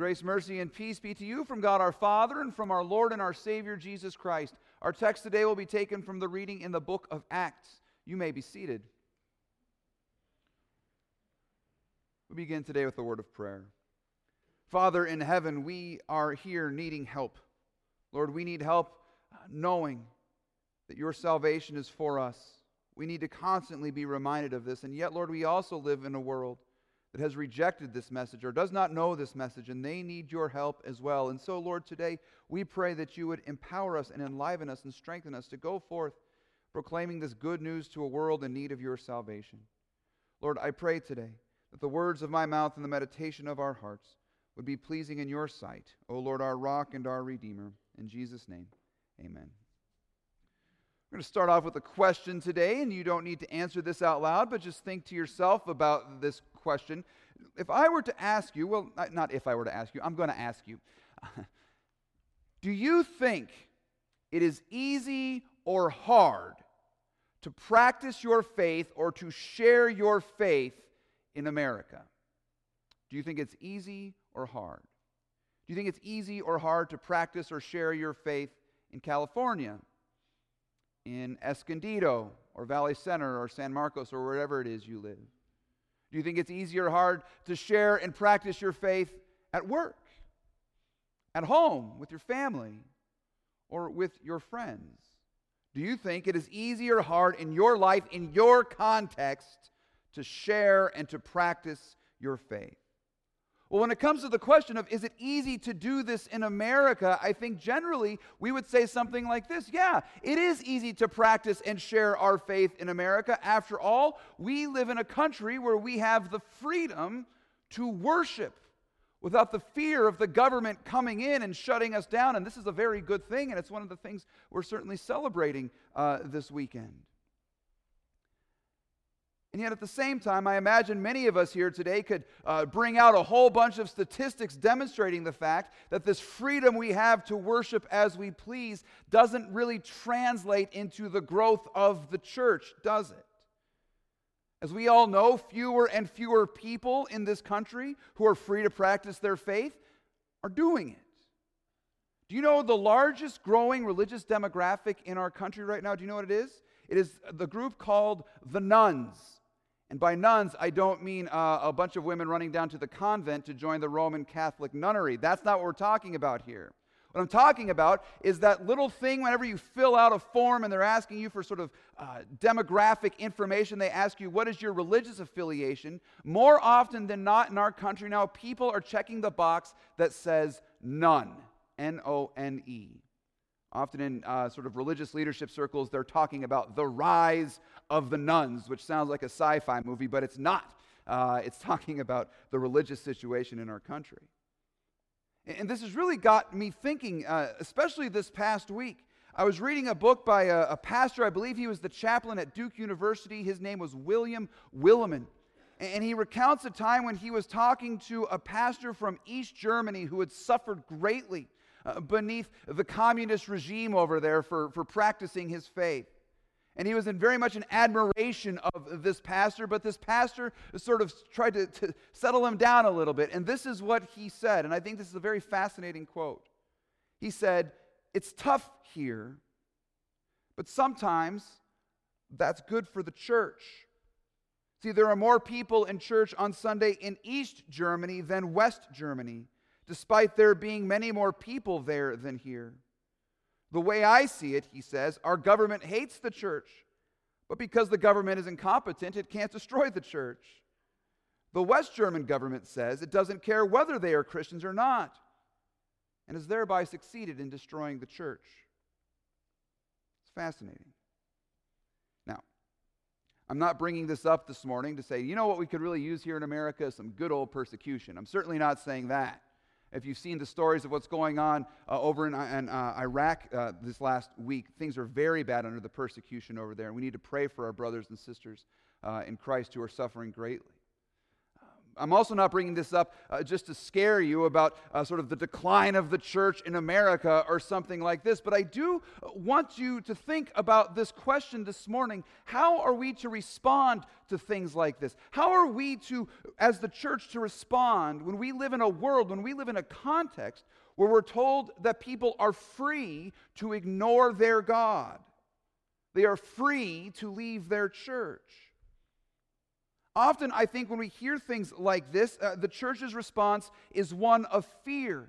Grace, mercy, and peace be to you from God our Father and from our Lord and our Savior Jesus Christ. Our text today will be taken from the reading in the book of Acts. You may be seated. We begin today with a word of prayer. Father in heaven, we are here needing help. Lord, we need help knowing that your salvation is for us. We need to constantly be reminded of this. And yet, Lord, we also live in a world that has rejected this message or does not know this message, and they need your help as well. And so, Lord, today we pray that you would empower us and enliven us and strengthen us to go forth proclaiming this good news to a world in need of your salvation. Lord, I pray today that the words of my mouth and the meditation of our hearts would be pleasing in your sight, O Lord, our rock and our redeemer. In Jesus' name, amen. We're going to start off with a question today, and you don't need to answer this out loud, but just think to yourself about this question. If I were to ask you, well, not if I were to ask you, I'm going to ask you. Do you think it is easy or hard to practice your faith or to share your faith in America? Do you think it's easy or hard? Do you think it's easy or hard to practice or share your faith in California? in Escondido or Valley Center or San Marcos or wherever it is you live? Do you think it's easy or hard to share and practice your faith at work, at home, with your family, or with your friends? Do you think it is easy or hard in your life, in your context, to share and to practice your faith? Well, when it comes to the question of is it easy to do this in America, I think generally we would say something like this Yeah, it is easy to practice and share our faith in America. After all, we live in a country where we have the freedom to worship without the fear of the government coming in and shutting us down. And this is a very good thing, and it's one of the things we're certainly celebrating uh, this weekend. And yet, at the same time, I imagine many of us here today could uh, bring out a whole bunch of statistics demonstrating the fact that this freedom we have to worship as we please doesn't really translate into the growth of the church, does it? As we all know, fewer and fewer people in this country who are free to practice their faith are doing it. Do you know the largest growing religious demographic in our country right now? Do you know what it is? It is the group called the nones. And by nones, I don't mean uh, a bunch of women running down to the convent to join the Roman Catholic nunnery. That's not what we're talking about here. What I'm talking about is that little thing whenever you fill out a form and they're asking you for sort of uh, demographic information, they ask you, What is your religious affiliation? More often than not in our country now, people are checking the box that says none. N O N E. Often in uh, sort of religious leadership circles, they're talking about the rise of the nones, which sounds like a sci fi movie, but it's not. Uh, it's talking about the religious situation in our country. And this has really got me thinking, uh, especially this past week. I was reading a book by a, a, pastor, I believe he was the chaplain at Duke University. His name was William Willimon. And he recounts a time when he was talking to a pastor from East Germany who had suffered greatly uh, beneath the communist regime over there for, for practicing his faith. And he was in very much an admiration of this pastor, but this pastor sort of tried to, to settle him down a little bit. And this is what he said, and I think this is a very fascinating quote. He said, It's tough here, but sometimes that's good for the church. See, there are more people in church on Sunday in East Germany than West Germany despite there being many more people there than here. The way I see it, he says, our government hates the church, but because the government is incompetent, it can't destroy the church. The West German government says it doesn't care whether they are Christians or not, and has thereby succeeded in destroying the church. It's fascinating. Now, I'm not bringing this up this morning to say, you know what we could really use here in America some good old persecution. I'm certainly not saying that. If you've seen the stories of what's going on uh, over in, in uh, Iraq uh, this last week, things are very bad under the persecution over there. We need to pray for our brothers and sisters uh, in Christ who are suffering greatly. I'm also not bringing this up uh, just to scare you about uh, sort of the decline of the church in America or something like this, but I do want you to think about this question this morning. How are we to respond to things like this? How are we to, as the church, to respond when we live in a world, when we live in a context where we're told that people are free to ignore their God? They are free to leave their church. Often, I think when we hear things like this, uh, the church's response is one of fear.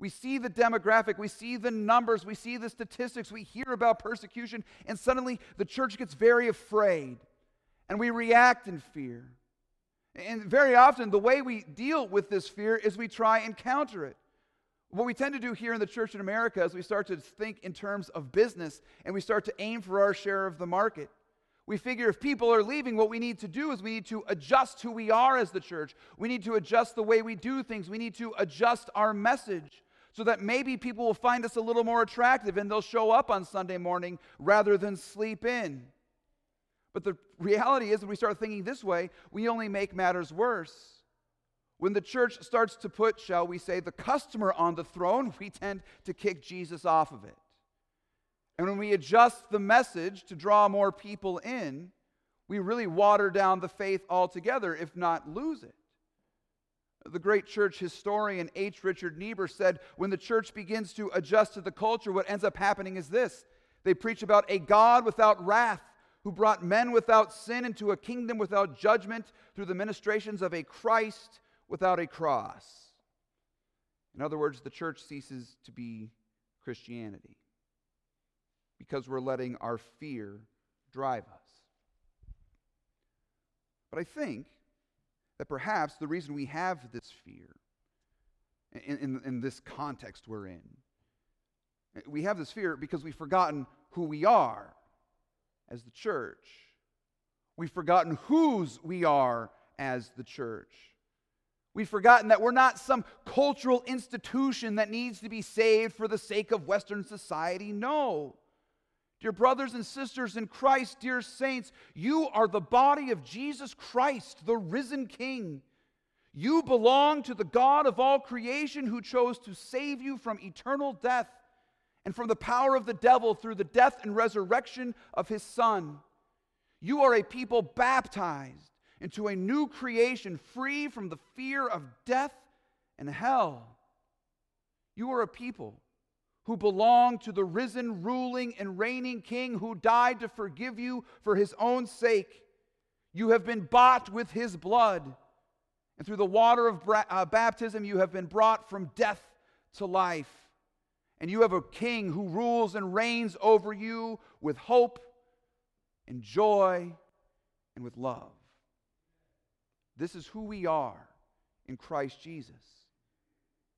We see the demographic, we see the numbers, we see the statistics, we hear about persecution, and suddenly the church gets very afraid and we react in fear. And very often, the way we deal with this fear is we try and counter it. What we tend to do here in the church in America is we start to think in terms of business and we start to aim for our share of the market. We figure if people are leaving, what we need to do is we need to adjust who we are as the church. We need to adjust the way we do things. We need to adjust our message so that maybe people will find us a little more attractive and they'll show up on Sunday morning rather than sleep in. But the reality is, when we start thinking this way, we only make matters worse. When the church starts to put, shall we say, the customer on the throne, we tend to kick Jesus off of it. And when we adjust the message to draw more people in, we really water down the faith altogether, if not lose it. The great church historian H. Richard Niebuhr said when the church begins to adjust to the culture, what ends up happening is this they preach about a God without wrath who brought men without sin into a kingdom without judgment through the ministrations of a Christ without a cross. In other words, the church ceases to be Christianity because we're letting our fear drive us. But I think that perhaps the reason we have this fear in, in, in, this context we're in, we have this fear because we've forgotten who we are as the church. We've forgotten whose we are as the church. We've forgotten that we're not some cultural institution that needs to be saved for the sake of Western society. No. Dear brothers and sisters in Christ, dear saints, you are the body of Jesus Christ, the risen King. You belong to the God of all creation who chose to save you from eternal death and from the power of the devil through the death and resurrection of his Son. You are a people baptized into a new creation free from the fear of death and hell. You are a people who belong to the risen, ruling, and reigning King who died to forgive you for his own sake. You have been bought with his blood. And through the water of uh, baptism, you have been brought from death to life. And you have a king who rules and reigns over you with hope and joy and with love. This is who we are in Christ Jesus.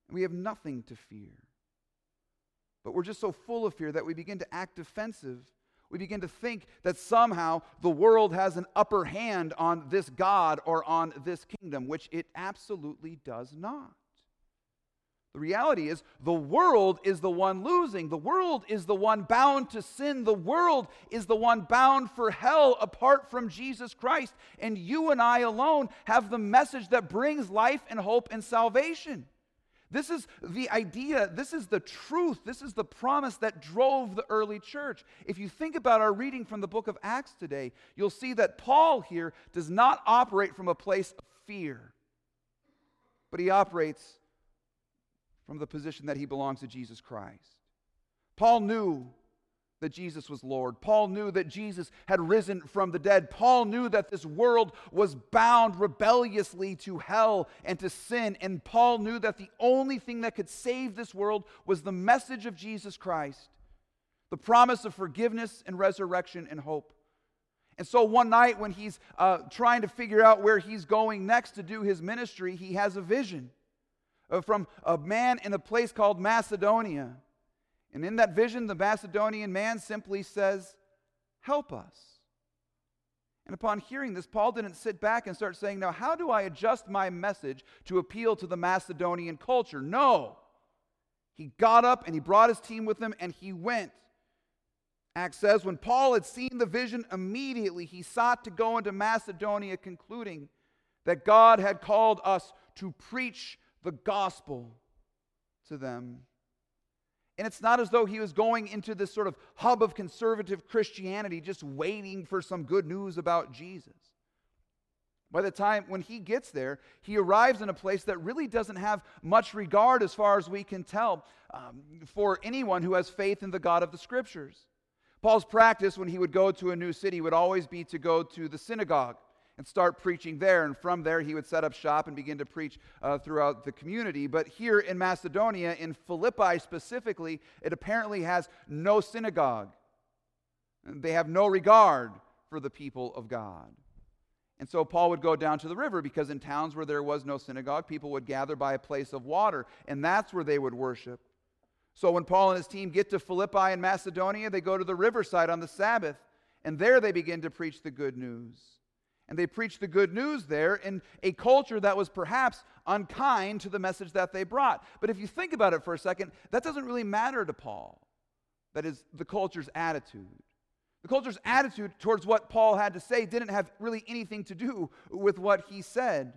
And we have nothing to fear. But we're just so full of fear that we begin to act defensive. We begin to think that somehow the world has an upper hand on this God or on this kingdom, which it absolutely does not. The reality is, the world is the one losing. The world is the one bound to sin. The world is the one bound for hell apart from Jesus Christ. And you and I alone have the message that brings life and hope and salvation. This is the idea, this is the truth, this is the promise that drove the early church. If you think about our reading from the book of Acts today, you'll see that Paul here does not operate from a place of fear, but he operates from the position that he belongs to Jesus Christ. Paul knew that Jesus was Lord. Paul knew that Jesus had risen from the dead. Paul knew that this world was bound rebelliously to hell and to sin. And Paul knew that the only thing that could save this world was the message of Jesus Christ, the promise of forgiveness and resurrection and hope. And so one night, when he's uh, trying to figure out where he's going next to do his ministry, he has a vision uh, from a man in a place called Macedonia. And in that vision, the Macedonian man simply says, Help us. And upon hearing this, Paul didn't sit back and start saying, Now, how do I adjust my message to appeal to the Macedonian culture? No. He got up and he brought his team with him and he went. Acts says, when Paul had seen the vision, immediately he sought to go into Macedonia, concluding that God had called us to preach the gospel to them. And it's not as though he was going into this sort of hub of conservative Christianity just waiting for some good news about Jesus. By the time when he gets there, he arrives in a place that really doesn't have much regard, as far as we can tell, um, for anyone who has faith in the God of the Scriptures. Paul's practice when he would go to a new city would always be to go to the synagogue and start preaching there. And from there, he would set up shop and begin to preach uh, throughout the community. But here in Macedonia, in Philippi specifically, it apparently has no synagogue. They have no regard for the people of God. And so Paul would go down to the river because in towns where there was no synagogue, people would gather by a place of water, and that's where they would worship. So when Paul and his team get to Philippi in Macedonia, they go to the riverside on the Sabbath, and there they begin to preach the good news. And they preached the good news there in a culture that was perhaps unkind to the message that they brought. But if you think about it for a second, that doesn't really matter to Paul. That is the culture's attitude. The culture's attitude towards what Paul had to say didn't have really anything to do with what he said.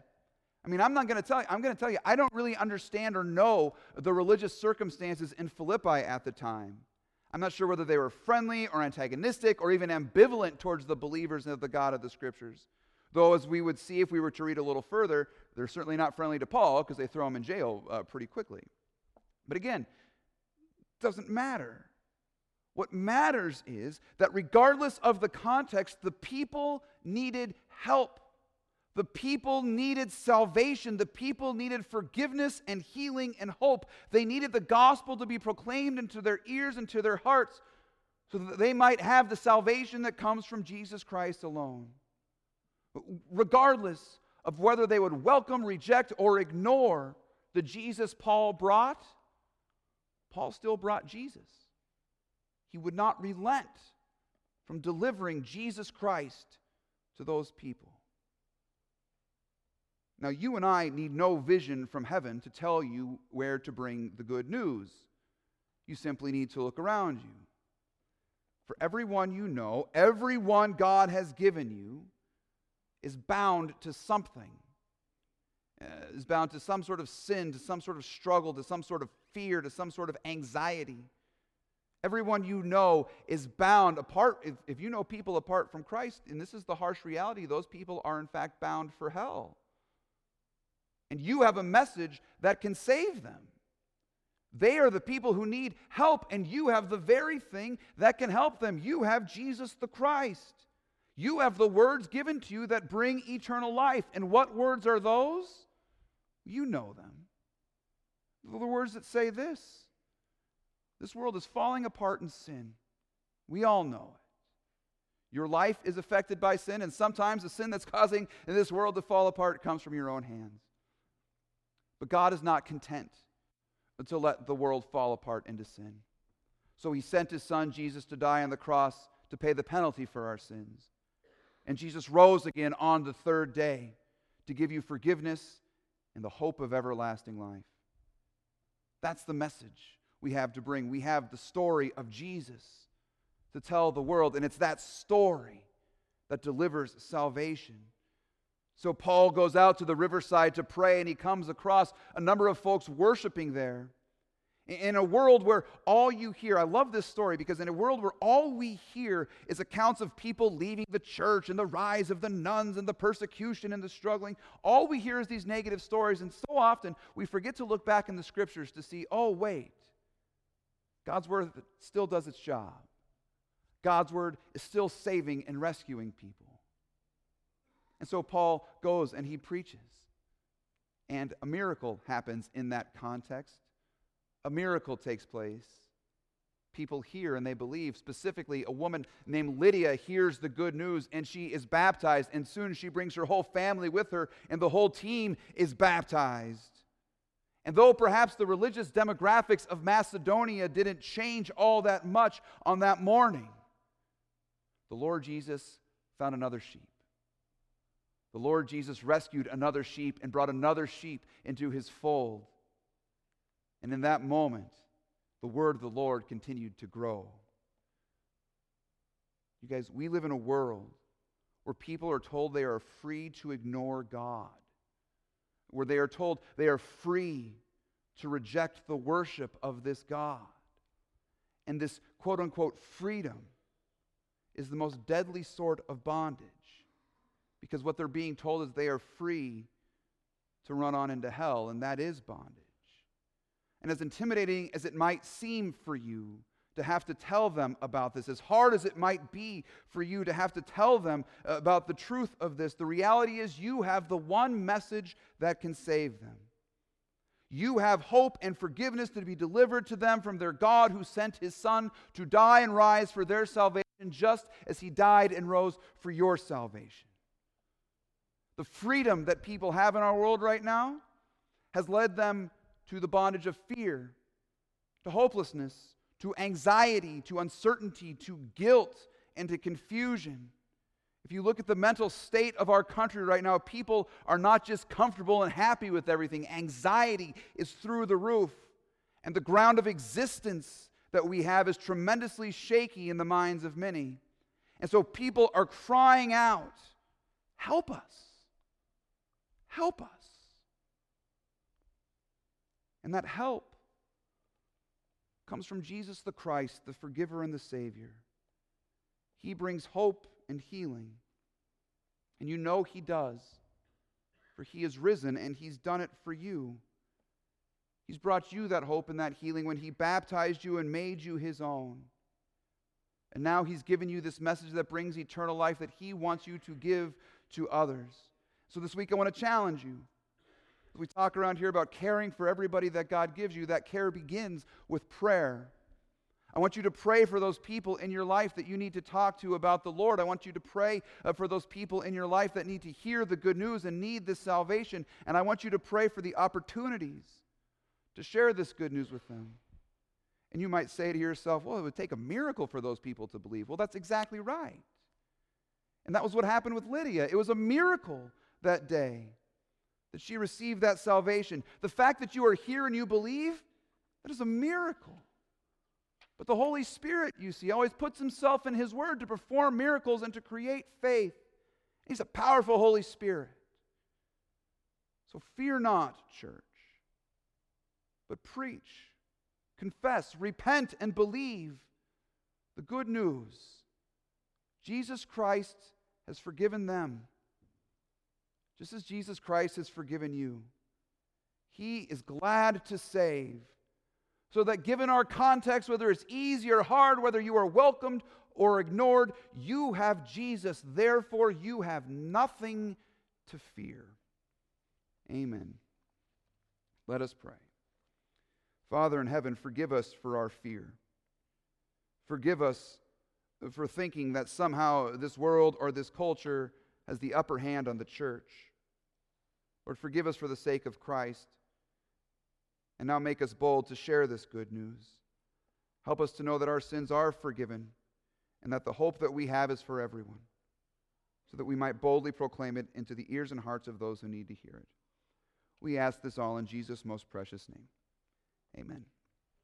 I mean, I'm not going to tell you, I'm going to tell you, I don't really understand or know the religious circumstances in Philippi at the time. I'm not sure whether they were friendly or antagonistic or even ambivalent towards the believers of the God of the Scriptures. Though, as we would see if we were to read a little further, they're certainly not friendly to Paul because they throw him in jail uh, pretty quickly. But again, it doesn't matter. What matters is that regardless of the context, the people needed help. The people needed salvation. The people needed forgiveness and healing and hope. They needed the gospel to be proclaimed into their ears and to their hearts so that they might have the salvation that comes from Jesus Christ alone regardless of whether they would welcome, reject, or ignore the Jesus Paul brought, Paul still brought Jesus. He would not relent from delivering Jesus Christ to those people. Now, you and I need no vision from heaven to tell you where to bring the good news. You simply need to look around you. For everyone you know, everyone God has given you, is bound to something, uh, is bound to some sort of sin, to some sort of struggle, to some sort of fear, to some sort of anxiety. Everyone you know is bound apart. If, if you know people apart from Christ, and this is the harsh reality, those people are in fact bound for hell. And you have a message that can save them. They are the people who need help, and you have the very thing that can help them. You have Jesus the Christ. You have the words given to you that bring eternal life. And what words are those? You know them. The words that say this this world is falling apart in sin. We all know it. Your life is affected by sin, and sometimes the sin that's causing this world to fall apart comes from your own hands. But God is not content to let the world fall apart into sin. So he sent his son Jesus to die on the cross to pay the penalty for our sins. And Jesus rose again on the third day to give you forgiveness and the hope of everlasting life. That's the message we have to bring. We have the story of Jesus to tell the world, and it's that story that delivers salvation. So Paul goes out to the riverside to pray, and he comes across a number of folks worshiping there. In a world where all you hear, I love this story because in a world where all we hear is accounts of people leaving the church and the rise of the nones and the persecution and the struggling, all we hear is these negative stories. And so often we forget to look back in the scriptures to see, oh, wait, God's word still does its job. God's word is still saving and rescuing people. And so Paul goes and he preaches. And a miracle happens in that context a miracle takes place. People hear and they believe. Specifically, a woman named Lydia hears the good news and she is baptized. And soon she brings her whole family with her, and the whole team is baptized. And though perhaps the religious demographics of Macedonia didn't change all that much on that morning, the Lord Jesus found another sheep. The Lord Jesus rescued another sheep and brought another sheep into his fold. And in that moment, the word of the Lord continued to grow. You guys, we live in a world where people are told they are free to ignore God, where they are told they are free to reject the worship of this God. And this quote unquote freedom is the most deadly sort of bondage because what they're being told is they are free to run on into hell, and that is bondage. And as intimidating as it might seem for you to have to tell them about this, as hard as it might be for you to have to tell them about the truth of this, the reality is you have the one message that can save them. You have hope and forgiveness to be delivered to them from their God who sent his Son to die and rise for their salvation, just as he died and rose for your salvation. The freedom that people have in our world right now has led them to the bondage of fear, to hopelessness, to anxiety, to uncertainty, to guilt, and to confusion. If you look at the mental state of our country right now, people are not just comfortable and happy with everything. Anxiety is through the roof. And the ground of existence that we have is tremendously shaky in the minds of many. And so people are crying out, Help us. Help us. And that help comes from Jesus the Christ, the forgiver and the Savior. He brings hope and healing. And you know He does, for He is risen and He's done it for you. He's brought you that hope and that healing when He baptized you and made you His own. And now He's given you this message that brings eternal life that He wants you to give to others. So this week I want to challenge you. We talk around here about caring for everybody that God gives you. That care begins with prayer. I want you to pray for those people in your life that you need to talk to about the Lord. I want you to pray uh, for those people in your life that need to hear the good news and need this salvation. And I want you to pray for the opportunities to share this good news with them. And you might say to yourself, well, it would take a miracle for those people to believe. Well, that's exactly right. And that was what happened with Lydia. It was a miracle that day that she received that salvation. The fact that you are here and you believe, that is a miracle. But the Holy Spirit, you see, always puts himself in his word to perform miracles and to create faith. He's a powerful Holy Spirit. So fear not, church, but preach, confess, repent, and believe the good news. Jesus Christ has forgiven them just as Jesus Christ has forgiven you. He is glad to save. So that given our context, whether it's easy or hard, whether you are welcomed or ignored, you have Jesus. Therefore, you have nothing to fear. Amen. Let us pray. Father in heaven, forgive us for our fear. Forgive us for thinking that somehow this world or this culture has the upper hand on the church. Lord, forgive us for the sake of Christ. And now make us bold to share this good news. Help us to know that our sins are forgiven and that the hope that we have is for everyone, so that we might boldly proclaim it into the ears and hearts of those who need to hear it. We ask this all in Jesus' most precious name. Amen.